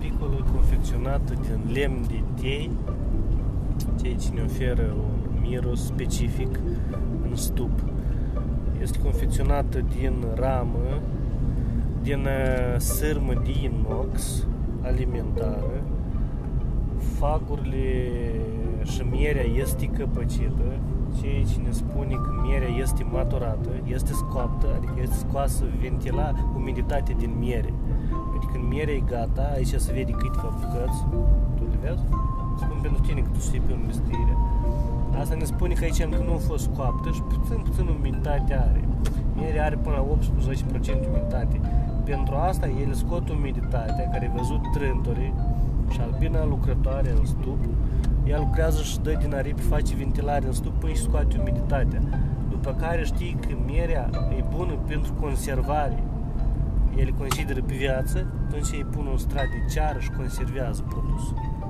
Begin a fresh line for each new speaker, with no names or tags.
spiculă confecționată din lemn de tei, ceea ce ne oferă un miros specific în stup. Este confecționată din ramă, din uh, sârmă de inox alimentară, fagurile și mierea este căpăcită, ceea ce ne spune că mierea este maturată, este scoaptă, adică este scoasă ventila umiditatea din miere. Adică când mierea e gata, aici se vede câteva bucăți, tu le vezi? Spun pentru tine că tu știi pe unde Asta ne spune că aici încă nu a fost scoaptă și puțin, puțin umiditate are. Mierea are până la 18% umiditate. Pentru asta ele scot umiditatea, care ai văzut trântorii și albina lucrătoare în stup, ea lucrează și dă din aripi, face ventilare în stup până și scoate umiditatea. După care știi că mierea e bună pentru conservare. Ele consideră pe viață, atunci ei pun un strat de ceară și conservează produsul. Asta.